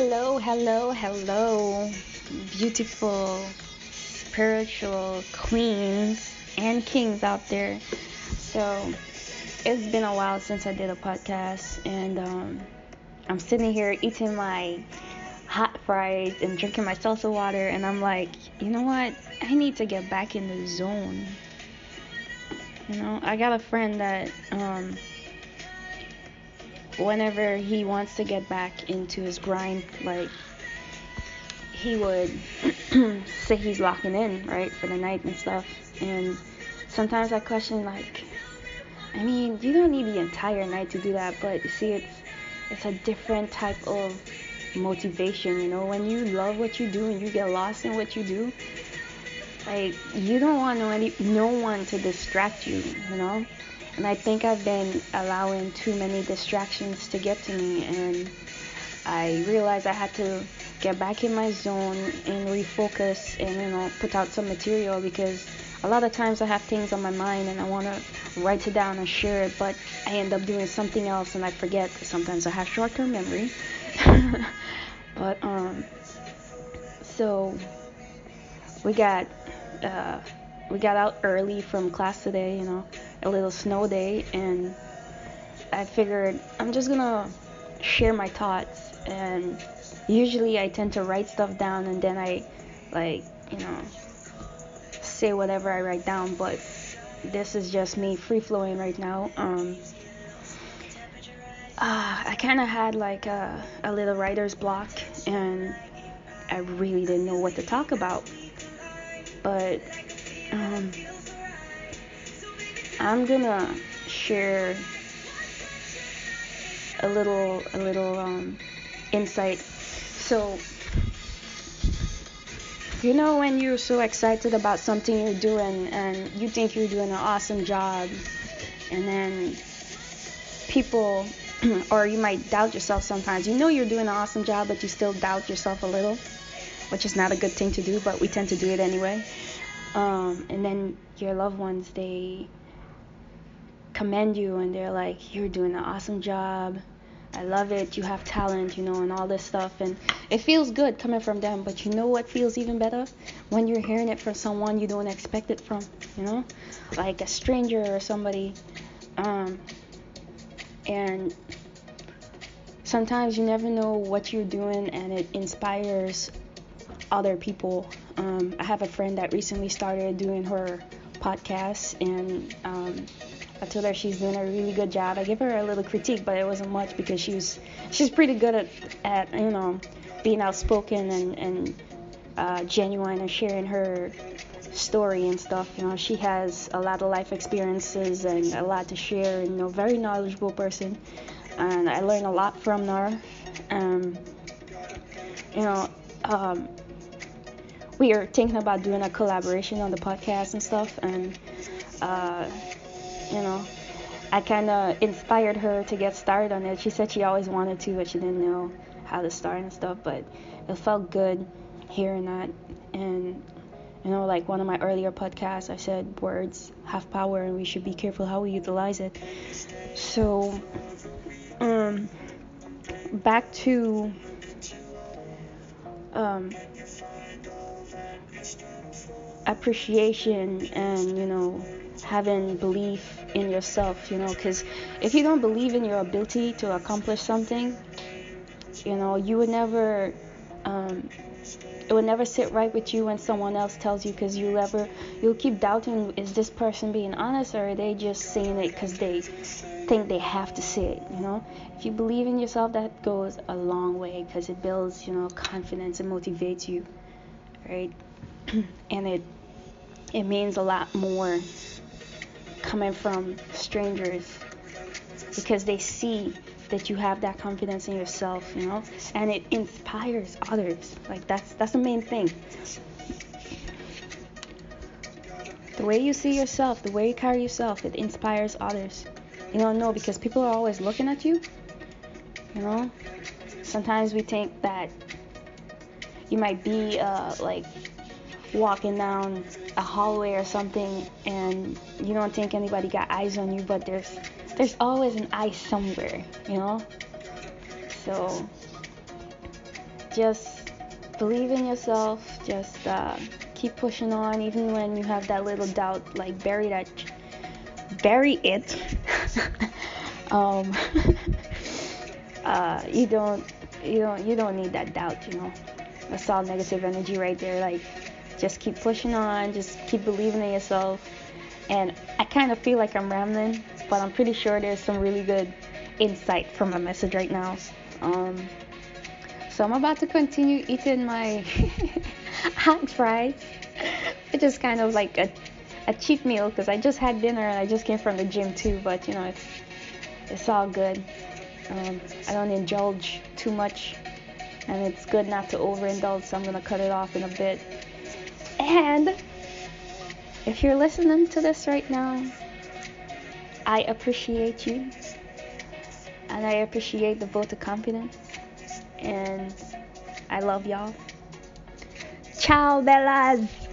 Hello, hello, hello, beautiful spiritual queens and kings out there. So, it's been a while since I did a podcast, and um, I'm sitting here eating my hot fries and drinking my salsa water, and I'm like, you know what? I need to get back in the zone. You know, I got a friend that um, whenever he wants to get back into his grind, like he would say he's locking in, right, for the night and stuff. And sometimes I question, like, I mean, you don't need the entire night to do that, but you see, it's it's a different type of motivation, you know. When you love what you do and you get lost in what you do, like you don't want any no one to distract you, you know. And I think I've been allowing too many distractions to get to me, and I realized I had to get back in my zone and refocus and you know put out some material because a lot of times I have things on my mind and I want to write it down and share it, but I end up doing something else and I forget. Sometimes I have short-term memory. but um, so we got uh, we got out early from class today, you know, a little snow day, and I figured I'm just gonna share my thoughts. And usually I tend to write stuff down and then I like, you know, say whatever I write down, but this is just me free flowing right now. Um, uh, I kind of had like a, a little writer's block, and I really didn't know what to talk about. But I'm gonna share a little a little um, insight. So you know when you're so excited about something you're doing and you think you're doing an awesome job and then people or you might doubt yourself sometimes you know you're doing an awesome job but you still doubt yourself a little which is not a good thing to do but we tend to do it anyway um, and then your loved ones they commend you and they're like you're doing an awesome job I love it. You have talent, you know, and all this stuff. And it feels good coming from them. But you know what feels even better? When you're hearing it from someone you don't expect it from, you know? Like a stranger or somebody. Um, and sometimes you never know what you're doing and it inspires other people. Um, I have a friend that recently started doing her podcast and um, I told her she's doing a really good job. I gave her a little critique, but it wasn't much because she was she's pretty good at, at you know being outspoken and and uh, genuine and sharing her story and stuff. You know, she has a lot of life experiences and a lot to share. And, you know, very knowledgeable person, and I learned a lot from her. Um, you know, um, we are thinking about doing a collaboration on the podcast and stuff, and. Uh, you know, I kind of inspired her to get started on it. She said she always wanted to, but she didn't know how to start and stuff. But it felt good hearing that. And, you know, like one of my earlier podcasts, I said words have power and we should be careful how we utilize it. So, um, back to um, appreciation and, you know, having belief in yourself, you know, because if you don't believe in your ability to accomplish something, you know, you would never, um, it would never sit right with you when someone else tells you, because you'll ever, you'll keep doubting, is this person being honest or are they just saying it because they think they have to say it, you know? If you believe in yourself, that goes a long way because it builds, you know, confidence and motivates you, right? and it it means a lot more coming from strangers because they see that you have that confidence in yourself, you know, and it inspires others. Like that's that's the main thing. The way you see yourself, the way you carry yourself, it inspires others. You know, no, because people are always looking at you. You know, sometimes we think that you might be uh, like walking down a hallway or something and you don't think anybody got eyes on you but there's there's always an eye somewhere you know so just believe in yourself. Just uh, keep pushing on, even when you have that little doubt. Like bury that, bury it. um, uh, you don't, you don't, you don't need that doubt. You know, that's all negative energy right there. Like, just keep pushing on. Just keep believing in yourself. And I kind of feel like I'm rambling, but I'm pretty sure there's some really good insight from my message right now. Um, so I'm about to continue eating my hot fries, It's just kind of like a, a cheap meal because I just had dinner and I just came from the gym too. But you know, it's it's all good. Um, I don't indulge too much, and it's good not to overindulge. So I'm gonna cut it off in a bit. And if you're listening to this right now, I appreciate you, and I appreciate the vote of confidence and I love y'all. Ciao, Bellas!